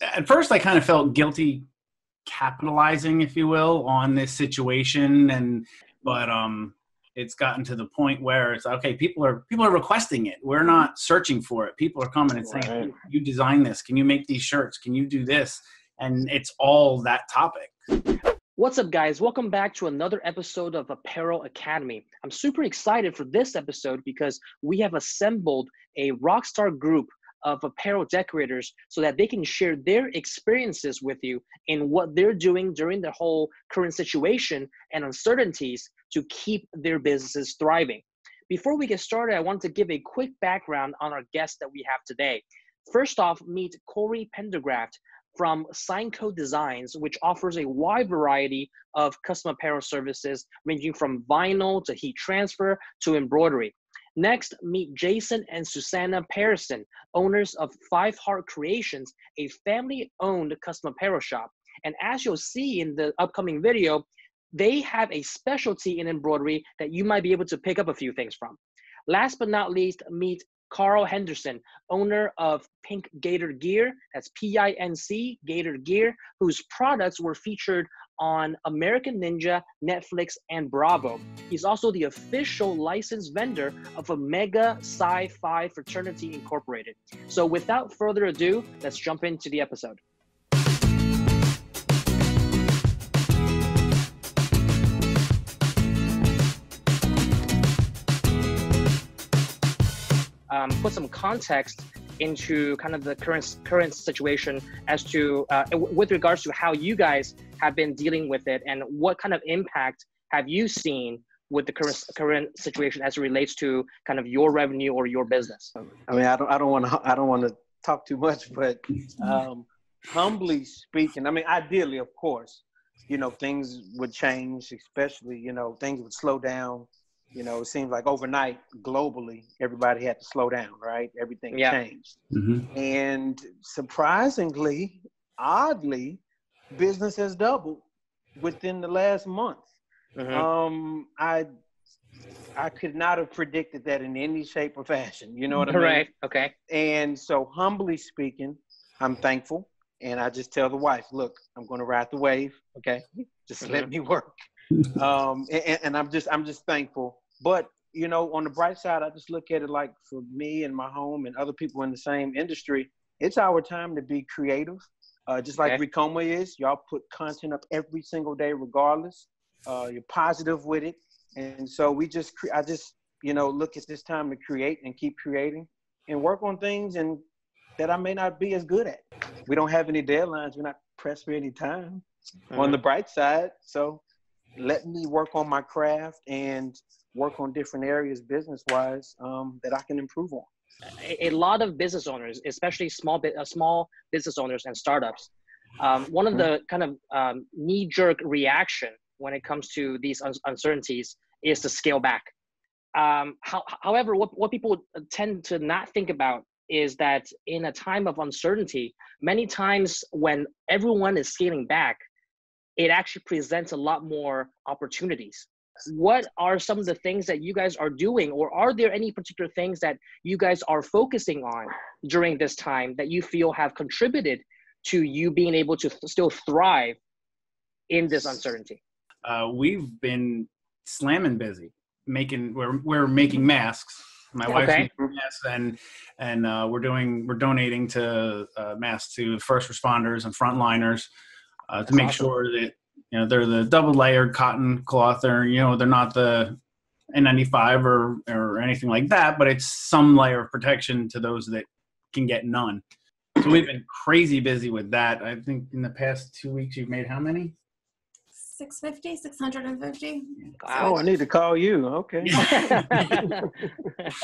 at first I kind of felt guilty capitalizing, if you will, on this situation, and but um, it's gotten to the point where it's okay. People are people are requesting it. We're not searching for it. People are coming and saying, right. "You design this? Can you make these shirts? Can you do this?" And it's all that topic. What's up, guys? Welcome back to another episode of Apparel Academy. I'm super excited for this episode because we have assembled a rockstar group of apparel decorators so that they can share their experiences with you in what they're doing during the whole current situation and uncertainties to keep their businesses thriving. Before we get started, I want to give a quick background on our guest that we have today. First off, meet Corey Pendergraft from Signco Designs, which offers a wide variety of custom apparel services ranging from vinyl to heat transfer to embroidery. Next, meet Jason and Susanna Pearson, owners of Five Heart Creations, a family-owned custom apparel shop. And as you'll see in the upcoming video, they have a specialty in embroidery that you might be able to pick up a few things from. Last but not least, meet Carl Henderson, owner of Pinc Gator Gear, that's P I N C Gator Gear, whose products were featured on American Ninja, Netflix, and Bravo. He's also the official licensed vendor of Omega Psi Phi Fraternity Incorporated. So, without further ado, let's jump into the episode. um, put some context into kind of the current current situation as to uh, with regards to how you guys have been dealing with it and what kind of impact have you seen with the current current situation as it relates to kind of your revenue or your business? I mean i don't i don't want to i don't want to talk too much but um, humbly speaking i mean ideally of course you know things would change especially you know things would slow down you know, it seems like overnight, globally, everybody had to slow down, right? Everything yeah. changed. Mm-hmm. And surprisingly, oddly, business has doubled within the last month. Mm-hmm. Um, I I could not have predicted that in any shape or fashion. You know what I mean? Right. Okay. And so, humbly speaking, I'm thankful, and I just tell the wife, "Look, I'm going to ride the wave. Okay, just mm-hmm. let me work." Um, and, and, I'm just I'm just thankful. But you know, on the bright side, I just look at it like for me and my home and other people in the same industry, it's our time to be creative. Uh, just like okay. Ricoma is, y'all put content up every single day, regardless. Uh, you're positive with it, and so we just cre- I just you know look at this time to create and keep creating and work on things and that I may not be as good at. We don't have any deadlines. We're not pressed for any time. Mm-hmm. On the bright side, so let me work on my craft and work on different areas business wise um, that I can improve on. A, a, lot of business owners, especially small uh, small business owners and startups, um, one of the kind of um, knee jerk reaction when it comes to these un- uncertainties is to scale back. Um, how, however, what, what people tend to not think about is that in a time of uncertainty, many times when everyone is scaling back, it actually presents a lot more opportunities. What are some of the things that you guys are doing or are there any particular things that you guys are focusing on during this time that you feel have contributed to you being able to th- still thrive in this uncertainty? Uh, we've been slamming busy making we're, we're making masks. My wife's okay. making masks and and uh, we're doing we're donating to uh, masks to first responders and frontliners uh, to make sure that you know they're the double layered cotton cloth or you know they're not the N95 or or anything like that, but it's some layer of protection to those that can get none. So we've been crazy busy with that. I think in the past two weeks you've made how many? 650 650 wow i need to call you okay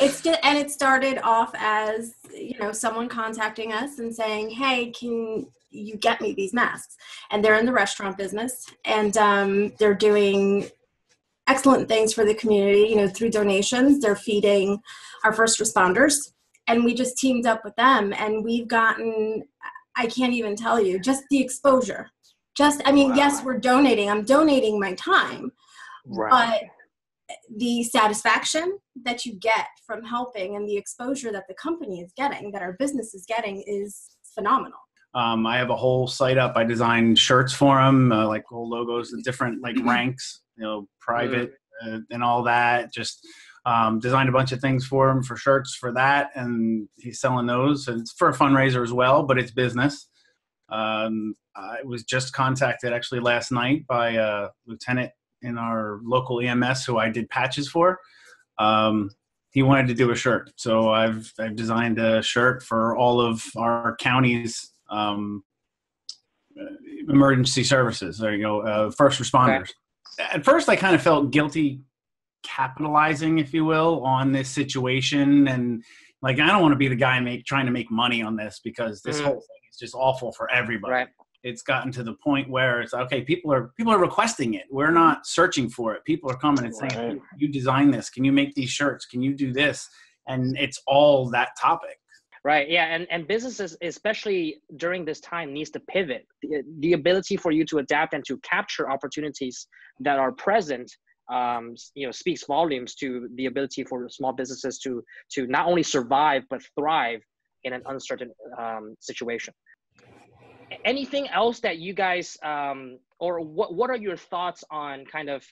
it's just, and it started off as you know someone contacting us and saying hey can you get me these masks. And they're in the restaurant business and um, they're doing excellent things for the community you know through donations. They're feeding our first responders and we just teamed up with them and we've gotten i can't even tell you just the exposure. Just i mean wow. yes we're donating. I'm donating my time right. but the satisfaction that you get from helping and the exposure that the company is getting that our business is getting is phenomenal Um, I have a whole site up. I designed shirts for him, uh, like whole logos, the different like ranks, you know, private uh, and all that. Just um, designed a bunch of things for him for shirts for that, and he's selling those. And it's for a fundraiser as well, but it's business. Um, I was just contacted actually last night by a lieutenant in our local EMS who I did patches for. Um, he wanted to do a shirt, so I've I've designed a shirt for all of our counties um, emergency services. There you go, uh, first responders. Okay. At first, I kind of felt guilty capitalizing, if you will, on this situation, and like I don't want to be the guy make trying to make money on this because this mm-hmm. whole thing is just awful for everybody. Right it's gotten to the point where it's okay people are people are requesting it we're not searching for it people are coming and saying right. you design this can you make these shirts can you do this and it's all that topic right? Yeah and and businesses especially during this time needs to pivot. The, the ability for you to adapt and to capture opportunities that are present um, you know speaks volumes to the ability for small businesses to to not only survive but thrive in an uncertain um, situation. Anything else that you guys um, or what what are your thoughts on kind of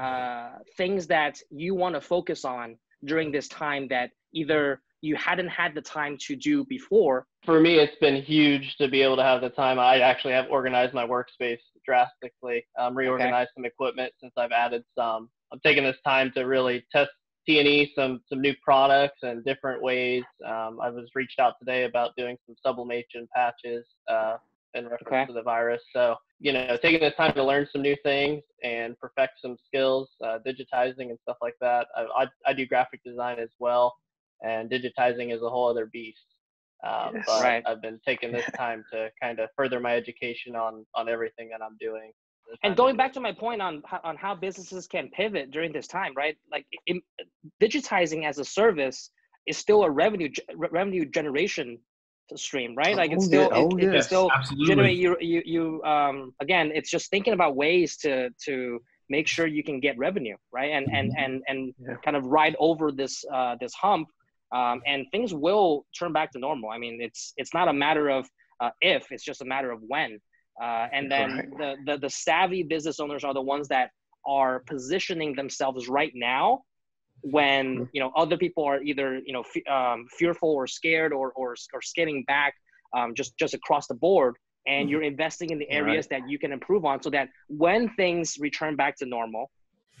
uh, things that you want to focus on during this time that either you hadn't had the time to do before for me it's been huge to be able to have the time i actually have organized my workspace drastically um, reorganized okay. some equipment since i've added some i'm taking this time to really test T&E some some new products and different ways. Um, I was reached out today about doing some sublimation patches uh, in reference okay. to the virus. So, you know, taking this time to learn some new things and perfect some skills, uh, digitizing and stuff like that. I, I, I, do graphic design as well, and digitizing is a whole other beast. Um, yes, but right. I've been taking this time to kind of further my education on on everything that I'm doing. And going back to my point on on how businesses can pivot during this time, right? Like in, digitizing as a service is still a revenue revenue generation stream, right? Like it's oh, still oh, it, yes. still Absolutely. generate you you you um again it's just thinking about ways to to make sure you can get revenue, right? And and mm-hmm. and and yeah. kind of ride over this uh this hump um and things will turn back to normal. I mean, it's it's not a matter of uh, if, it's just a matter of when. Uh, and then right. the, the the savvy business owners are the ones that are positioning themselves right now when mm-hmm. you know other people are either you know f- um, fearful or scared or or, or scaling back um, just just across the board and mm-hmm. you're investing in the areas right. that you can improve on so that when things return back to normal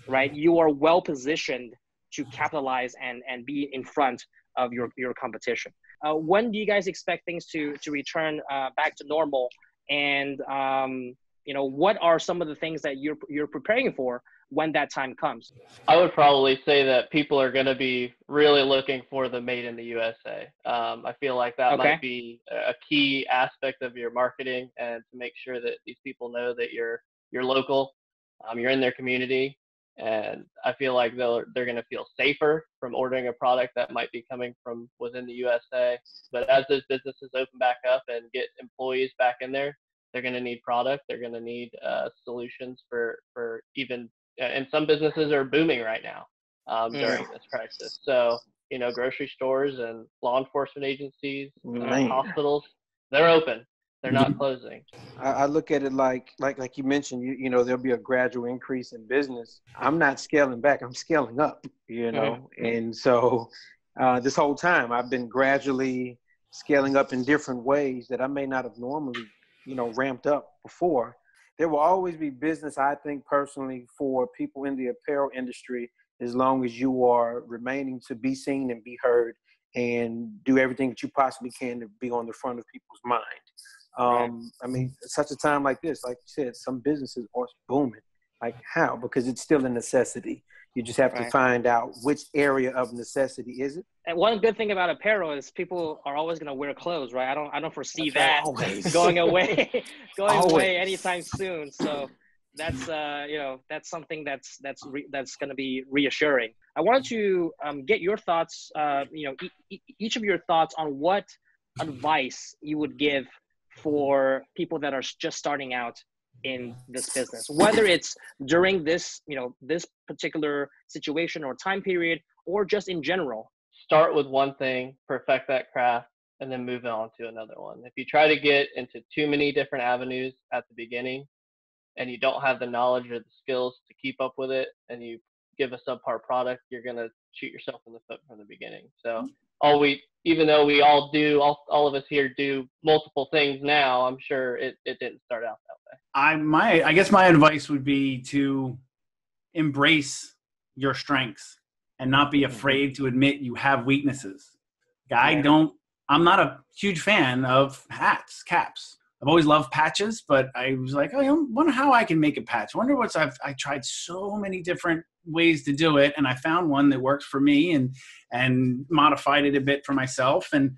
right you are well positioned to capitalize and and be in front of your your competition uh, when do you guys expect things to to return uh, back to normal and um, you know what are some of the things that you're you're preparing for when that time comes? I would probably say that people are going to be really looking for the made in the USA. Um, I feel like that okay. might be a key aspect of your marketing and to make sure that these people know that you're you're local, um, you're in their community, and I feel like they're they're going to feel safer from ordering a product that might be coming from within the USA. But as those businesses open back up and get employees back in there, they're going to need product. They're going to need uh, solutions for for even and some businesses are booming right now um, during this crisis. So you know, grocery stores and law enforcement agencies, uh, hospitals, they're open. They're not closing. I, I, look at it like, like, like you mentioned. You, you know, there'll be a gradual increase in business. I'm not scaling back. I'm scaling up. You know, mm-hmm. and so uh, this whole time I've been gradually scaling up in different ways that I may not have normally, you know, ramped up before there will always be business, I think personally, for people in the apparel industry as long as you are remaining to be seen and be heard and do everything that you possibly can to be on the front of people's mind. Um, I mean, such a time like this, like you said, some businesses are booming. Like how? Because it's still a necessity. You just have right. to find out which area of necessity is it. And one good thing about apparel is people are always going to wear clothes, right? I don't, I don't foresee that's that going away, going always. away anytime soon. So that's, uh, you know, that's something that's that's re- that's going to be reassuring. I wanted to um, get your thoughts, uh, you know, e- each of your thoughts on what advice you would give for people that are just starting out in this business whether it's during this you know this particular situation or time period or just in general start with one thing perfect that craft and then move on to another one. If you try to get into too many different avenues at the beginning and you don't have the knowledge or the skills to keep up with it and you give a subpar product, you're going to shoot yourself in the foot from the beginning. So. All we, even though we all do, all, all of us here do multiple things now, I'm sure it, it didn't start out that way. I, my, I guess my advice would be to embrace your strengths and not be mm-hmm. afraid to admit you have weaknesses. I don't I'm not a huge fan of hats, caps. I've always loved patches, but I was like, oh, I wonder how I can make a patch. I wonder what's I've I tried so many different ways to do it, and I found one that works for me, and and modified it a bit for myself. And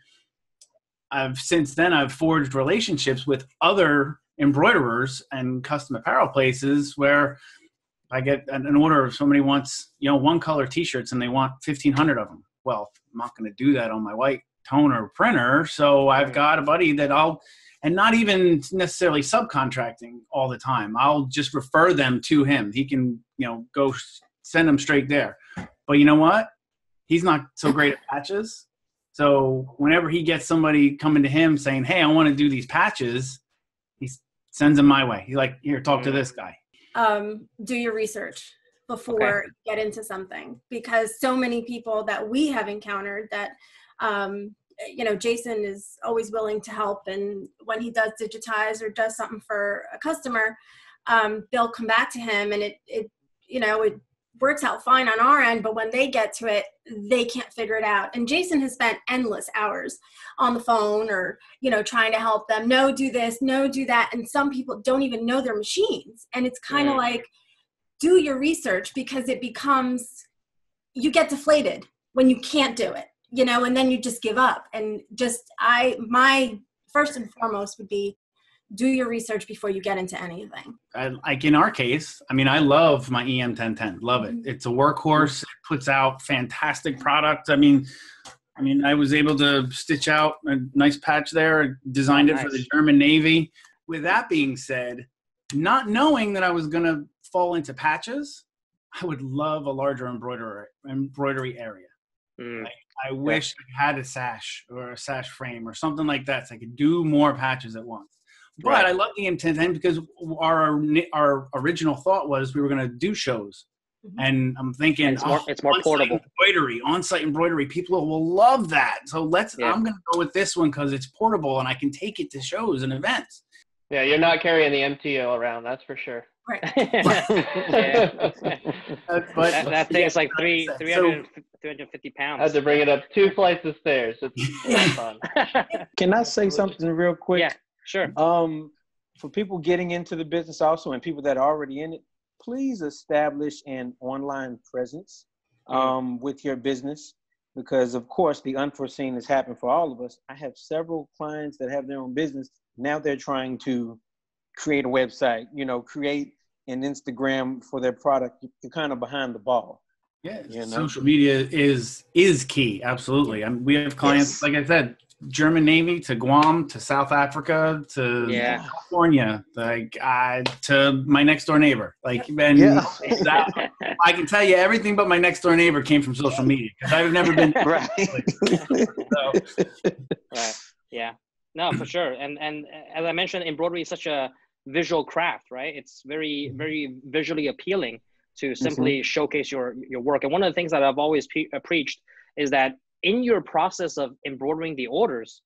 I've since then I've forged relationships with other embroiderers and custom apparel places where I get an order if somebody wants you know one color T-shirts and they want fifteen hundred of them. Well, I'm not going to do that on my white toner printer. So I've got a buddy that I'll, and not even necessarily subcontracting all the time. I'll just refer them to him. He can, you know, go send them straight there. But you know what? He's not so great at patches. So whenever he gets somebody coming to him saying, "Hey, I want to do these patches," he sends them my way. He's like, "Here, talk to this guy." Um, do your research before okay. get into something because so many people that we have encountered that um, you know jason is always willing to help and when he does digitize or does something for a customer um, they'll come back to him and it, it you know it works out fine on our end but when they get to it they can't figure it out. And jason has spent endless hours on the phone or you know trying to help them no do this no do that and some people don't even know their machines. And it's kind of like do your research because it becomes you get deflated when you can't do it you know and then you just give up and just i my first and foremost would be do your research before you get into anything I, like in our case i mean i love my em 1010 love it mm-hmm. it's a workhorse it puts out fantastic product i mean i mean i was able to stitch out a nice patch there designed it nice. for the german navy with that being said not knowing that i was going to fall into patches i would love a larger embroidery embroidery area mm. like, I wish I had a sash or a sash frame or something like that so I could do more patches at once. But right. I love the M1010 because our our original thought was we were going to do shows. Mm-hmm. And I'm thinking and it's more, oh, it's more portable embroidery, on-site embroidery. People will love that. So let's. Yeah. I'm going to go with this one because it's portable and I can take it to shows and events. Yeah, you're not carrying the MTO around. That's for sure. Right. yeah. but, that, that thing is like three, 300, so, 350 pounds. I had to bring it up two flights of stairs. It's fun. Can I say something real quick? Yeah, sure. Um, for people getting into the business also and people that are already in it, please establish an online presence mm-hmm. um, with your business because, of course, the unforeseen has happened for all of us. I have several clients that have their own business. Now they're trying to create a website, you know, create an Instagram for their product. You're kind of behind the ball. Yeah, you know? social media is is key. Absolutely. I mean, we have clients, yes. like I said, German Navy to Guam to South Africa to yeah. California, like uh, to my next door neighbor. Like, and yeah. that, I can tell you everything but my next door neighbor came from social media because I've never been right. so. Right. Yeah. No, for sure. And and as I mentioned, embroidery is such a visual craft, right? It's very mm-hmm. very visually appealing to simply mm-hmm. showcase your your work. And one of the things that I've always pre- uh, preached is that in your process of embroidering the orders,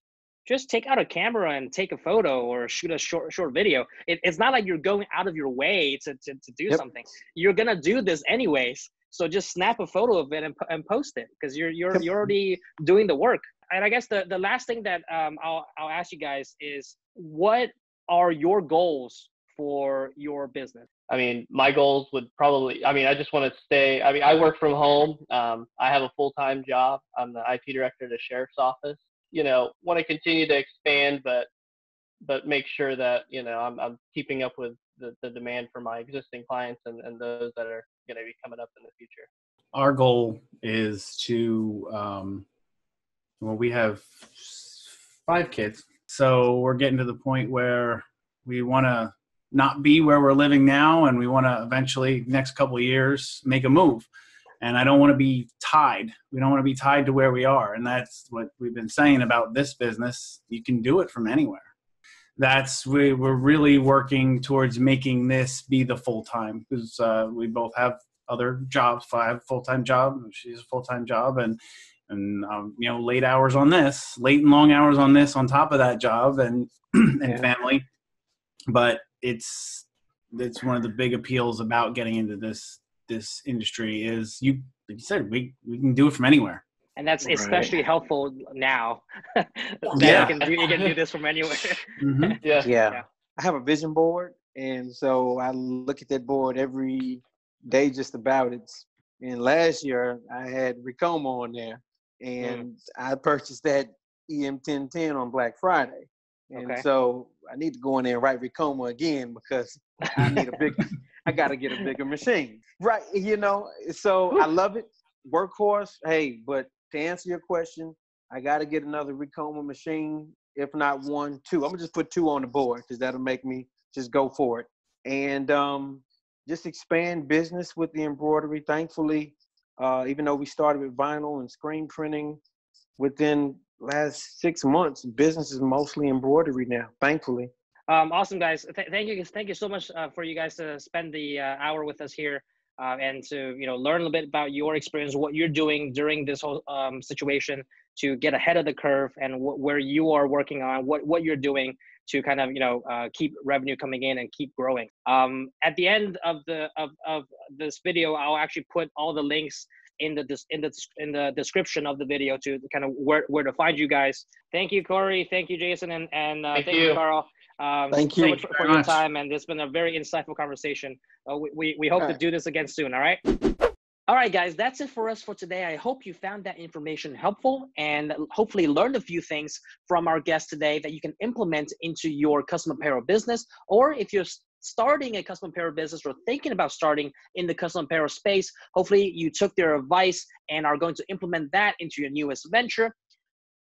just take out a camera and take a photo or shoot a short short video. It, it's not like you're going out of your way to to, to do yep. something. You're gonna do this anyways. So just snap a photo of it and, and post it because you're you're you're already doing the work. And I guess the, the last thing that um, I'll I'll ask you guys is what are your goals for your business? I mean, my goals would probably, I mean, I just want to stay, I mean, I work from home. Um, I have a full time job. I'm the IT director at the sheriff's office. You know, want to continue to expand, but but make sure that you know I'm, I'm keeping up with the, the demand for my existing clients and, and those that are going to be coming up in the future. Our goal is to, um, well, we have five kids, so we're getting to the point where we want to not be where we're living now and we want to eventually next couple years make a move and I don't want to be tied. We don't want to be tied to where we are, and that's what we've been saying about this business. You can do it from anywhere. That's we we're really working towards making this be the full time because uh, we both have other jobs. I have a full time job. She's a full time job, and and um, you know late hours on this, late and long hours on this on top of that job and and yeah. family. But it's it's one of the big appeals about getting into this this industry is you like you said we we can do it from anywhere and that's especially right. helpful now yeah. you can do you can do this from anywhere mm-hmm. yeah. yeah yeah i have a vision board and so i look at that board every day just about it and last year i had Ricoma on there and mm. i purchased that em 1010 on black friday and okay. so i need to go in there and write Ricoma again because i need a big I got to get a bigger machine. Right. You know, so I love it. Workhorse, hey, but to answer your question, I got to get another Ricoma machine. If not one, two. I'm going to just put two on the board because that'll make me just go for it. And um, just expand business with the embroidery. Thankfully, uh, even though we started with vinyl and screen printing, within last six months, business is mostly embroidery now. Thankfully. Um, awesome, guys. Th- thank you. Thank you so much uh, for you guys to spend the uh, hour with us here uh, and to you know learn a little bit about your experience, what you're doing during this whole um, situation to get ahead of the curve, and wh- where you are working on, what what you're doing to kind of you know uh, keep revenue coming in and keep growing. Um, at the end of the of, of this video, I'll actually put all the links in the in the in the description of the video to kind of where, where to find you guys. Thank you, Corey. Thank you, Jason, and and uh, thank, thank you. you, Carl. Um, Thank you for, for your time, and it's been a very insightful conversation. Uh, we, we, we hope to do this again soon. All right. All right, guys, that's it for us for today. I hope you found that information helpful and hopefully learned a few things from our guest today that you can implement into your custom apparel business. Or if you're starting a custom apparel business or thinking about starting in the custom apparel space, hopefully you took their advice and are going to implement that into your newest venture.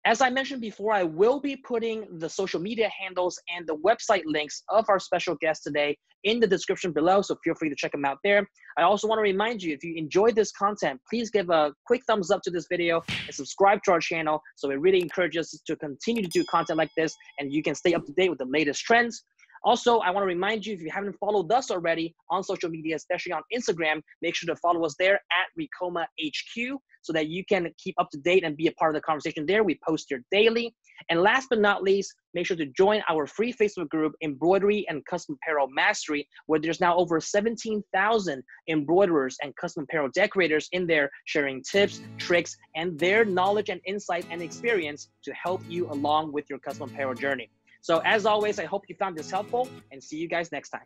As I mentioned before, I will be putting the social media handles and the website links of our special guest today in the description below, so feel free to check them out there. I also want to remind you, if you enjoyed this content, please give a quick thumbs up to this video and subscribe to our channel. So it really encourages us to continue to do content like this and you can stay up to date with the latest trends. Also, I want to remind you if you haven't followed us already on social media, especially on Instagram, make sure to follow us there at Ricoma HQ so that you can keep up to date and be a part of the conversation there. We post here daily. And last but not least, make sure to join our free Facebook group, Embroidery and Custom Apparel Mastery, where there's now over 17,000 embroiderers and custom apparel decorators in there sharing tips, tricks, and their knowledge and insight and experience to help you along with your custom apparel journey. So as always, I hope you found this helpful and see you guys next time.